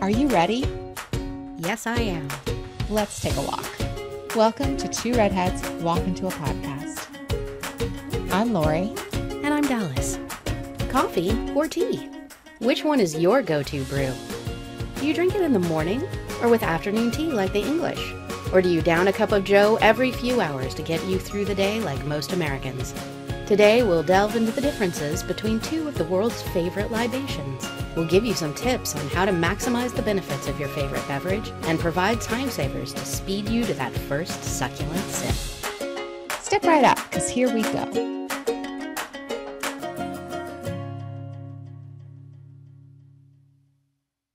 Are you ready? Yes, I am. Let's take a walk. Welcome to Two Redheads Walk Into a Podcast. I'm Lori. And I'm Dallas. Coffee or tea? Which one is your go to brew? Do you drink it in the morning or with afternoon tea like the English? Or do you down a cup of Joe every few hours to get you through the day like most Americans? Today, we'll delve into the differences between two of the world's favorite libations. We'll give you some tips on how to maximize the benefits of your favorite beverage and provide time savers to speed you to that first succulent sip. Step right up, because here we go.